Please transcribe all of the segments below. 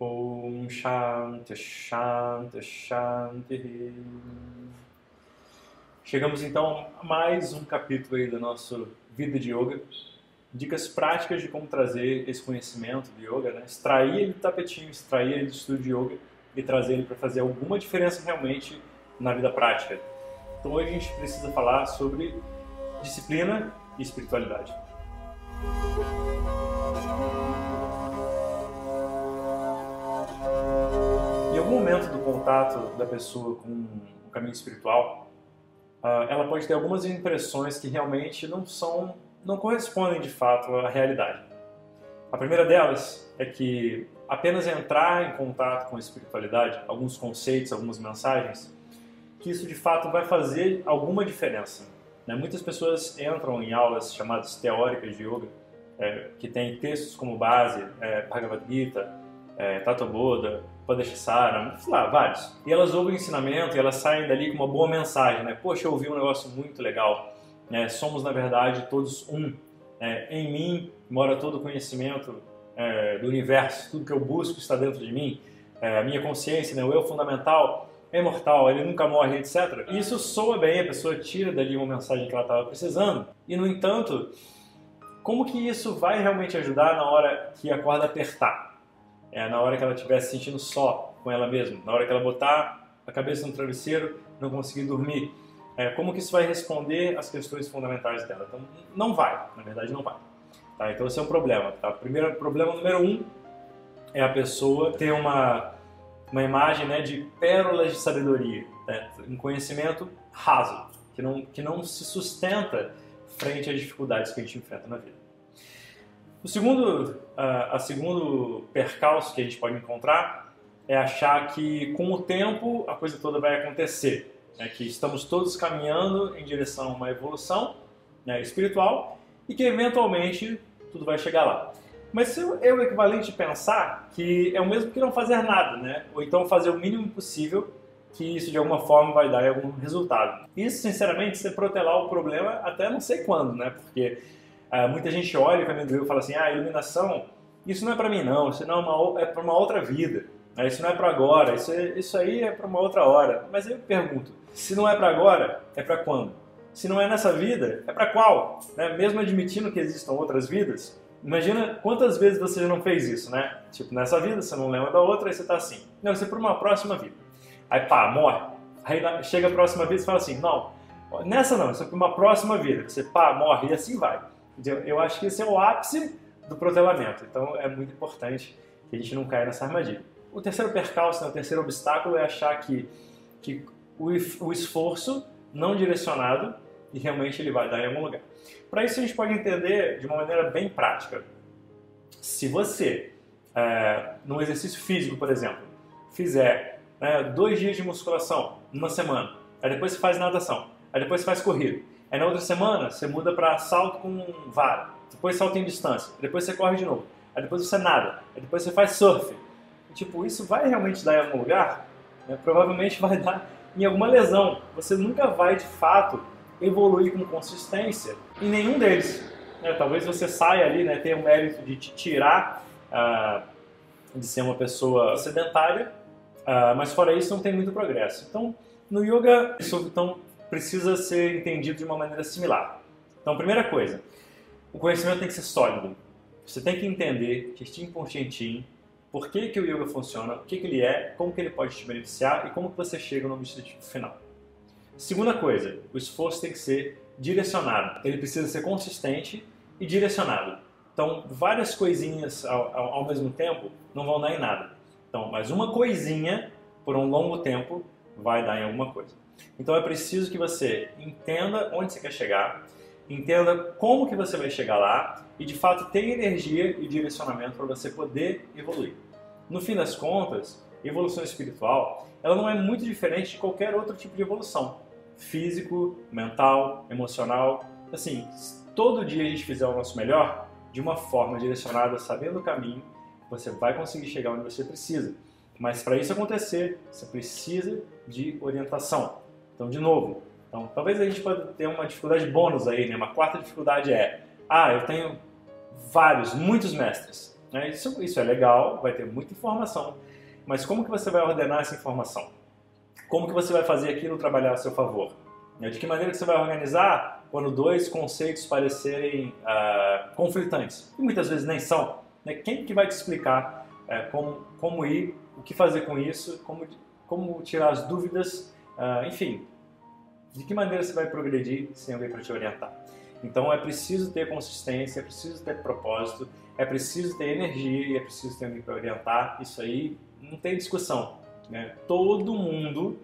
Om Shanti Shanti Shanti. Chegamos então a mais um capítulo aí da nossa vida de yoga. Dicas práticas de como trazer esse conhecimento de yoga, né? extrair ele do tapetinho, extrair ele do estudo de yoga e trazer ele para fazer alguma diferença realmente na vida prática. Então hoje a gente precisa falar sobre disciplina e espiritualidade. Em algum momento do contato da pessoa com o caminho espiritual, ah, ela pode ter algumas impressões que realmente não são, não correspondem de fato à realidade. A primeira delas é que apenas entrar em contato com a espiritualidade, alguns conceitos, algumas mensagens, que isso de fato vai fazer alguma diferença. Né? Muitas pessoas entram em aulas chamadas teóricas de yoga, é, que tem textos como base, é, Bhagavad Gita, é, Tato Boda, Padeshasaram, sei lá, vários. E elas ouvem o ensinamento e elas saem dali com uma boa mensagem, né? Poxa, eu ouvi um negócio muito legal. Né? Somos, na verdade, todos um. É, em mim mora todo o conhecimento é, do universo, tudo que eu busco está dentro de mim. É, a minha consciência, né? o eu fundamental, é imortal, ele nunca morre, etc. E isso soa bem, a pessoa tira dali uma mensagem que ela estava precisando. E, no entanto, como que isso vai realmente ajudar na hora que a corda apertar? É na hora que ela estiver se sentindo só com ela mesma, na hora que ela botar a cabeça no travesseiro, não conseguir dormir. É, como que isso vai responder às questões fundamentais dela? Então, não vai, na verdade não vai. Tá? Então esse é um problema. Tá? Primeiro problema número um é a pessoa ter uma, uma imagem né, de pérolas de sabedoria, né? um conhecimento raso, que não, que não se sustenta frente às dificuldades que a gente enfrenta na vida. O segundo, uh, a segundo percalço que a gente pode encontrar é achar que com o tempo a coisa toda vai acontecer, né? que estamos todos caminhando em direção a uma evolução né, espiritual e que eventualmente tudo vai chegar lá. Mas é o equivalente pensar que é o mesmo que não fazer nada, né? ou então fazer o mínimo possível que isso de alguma forma vai dar algum resultado. Isso, sinceramente, você protelar o problema até não sei quando, né? Porque ah, muita gente olha do eu e fala assim: ah, iluminação, isso não é para mim, não, isso não é, uma, é para uma outra vida, né? isso não é para agora, isso, é, isso aí é para uma outra hora. Mas eu pergunto: se não é para agora, é para quando? Se não é nessa vida, é para qual? Né? Mesmo admitindo que existam outras vidas, imagina quantas vezes você não fez isso, né? Tipo, nessa vida você não lembra da outra, aí você tá assim: não, isso é para uma próxima vida. Aí pá, morre. Aí chega a próxima vida e fala assim: não, nessa não, isso é para uma próxima vida. Você pá, morre e assim vai. Eu acho que esse é o ápice do protelamento. Então é muito importante que a gente não caia nessa armadilha. O terceiro percalço, né, o terceiro obstáculo é achar que, que o, o esforço não direcionado e realmente ele vai dar em algum lugar. Para isso a gente pode entender de uma maneira bem prática. Se você, é, num exercício físico, por exemplo, fizer né, dois dias de musculação numa semana, aí depois você faz natação, aí depois você faz corrida, Aí na outra semana você muda para salto com vara, depois salto em distância, depois você corre de novo, aí depois você nada, aí depois você faz surf. E, tipo, isso vai realmente dar em algum lugar? Né? Provavelmente vai dar em alguma lesão. Você nunca vai de fato evoluir com consistência em nenhum deles. Né? Talvez você saia ali, né, tenha o mérito de te tirar uh, de ser uma pessoa sedentária, uh, mas fora isso não tem muito progresso. Então, no yoga, isso então precisa ser entendido de uma maneira similar. Então, primeira coisa, o conhecimento tem que ser sólido. Você tem que entender, tintim por tintim, por que, que o yoga funciona, o que, que ele é, como que ele pode te beneficiar e como que você chega no objetivo final. Segunda coisa, o esforço tem que ser direcionado. Ele precisa ser consistente e direcionado. Então, várias coisinhas ao, ao, ao mesmo tempo não vão dar em nada. Então, mas uma coisinha por um longo tempo vai dar em alguma coisa. Então é preciso que você entenda onde você quer chegar, entenda como que você vai chegar lá e de fato tenha energia e direcionamento para você poder evoluir. No fim das contas, evolução espiritual, ela não é muito diferente de qualquer outro tipo de evolução. Físico, mental, emocional. Assim, todo dia a gente fizer o nosso melhor, de uma forma direcionada, sabendo o caminho, você vai conseguir chegar onde você precisa. Mas para isso acontecer, você precisa de orientação. Então, de novo, então, talvez a gente pode ter uma dificuldade bônus aí, né? Uma quarta dificuldade é, ah, eu tenho vários, muitos mestres. Né? Isso, isso é legal, vai ter muita informação, mas como que você vai ordenar essa informação? Como que você vai fazer aquilo trabalhar a seu favor? Né? De que maneira que você vai organizar quando dois conceitos parecerem uh, conflitantes? E muitas vezes nem são. Né? Quem que vai te explicar uh, como, como ir, o que fazer com isso, como, como tirar as dúvidas, uh, enfim, de que maneira você vai progredir sem alguém para te orientar? Então é preciso ter consistência, é preciso ter propósito, é preciso ter energia, é preciso ter alguém para orientar. Isso aí não tem discussão. Né? Todo mundo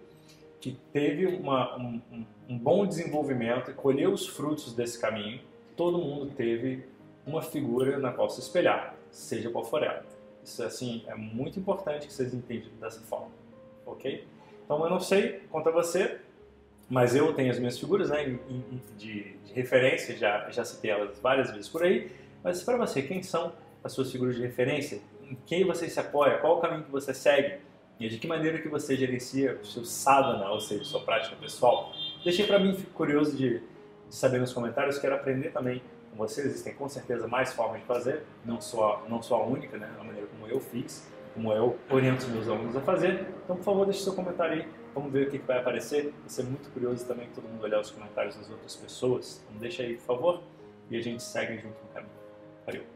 que teve uma, um, um, bom desenvolvimento e colheu os frutos desse caminho, todo mundo teve uma figura na qual se espelhar, seja qual for ela. Isso assim é muito importante que vocês entendam dessa forma, ok? Então eu não sei quanto a você, mas eu tenho as minhas figuras né, de, de referência, já, já citei elas várias vezes por aí, mas para você, quem são as suas figuras de referência? Em quem você se apoia? Qual o caminho que você segue? E de que maneira que você gerencia o seu sadhana, ou seja, sua prática pessoal? Deixei para mim, fico curioso de, de, saber nos comentários, quero aprender também com vocês, existem com certeza mais formas de fazer, não só, não só a única, né, a maneira como eu fiz, como eu oriento os meus alunos a fazer. Então, por favor, deixe seu comentário aí, vamos ver o que, que vai aparecer. Vai ser muito curioso também todo mundo olhar os comentários das outras pessoas. Então, deixa aí, por favor, e a gente segue junto no caminho. Valeu!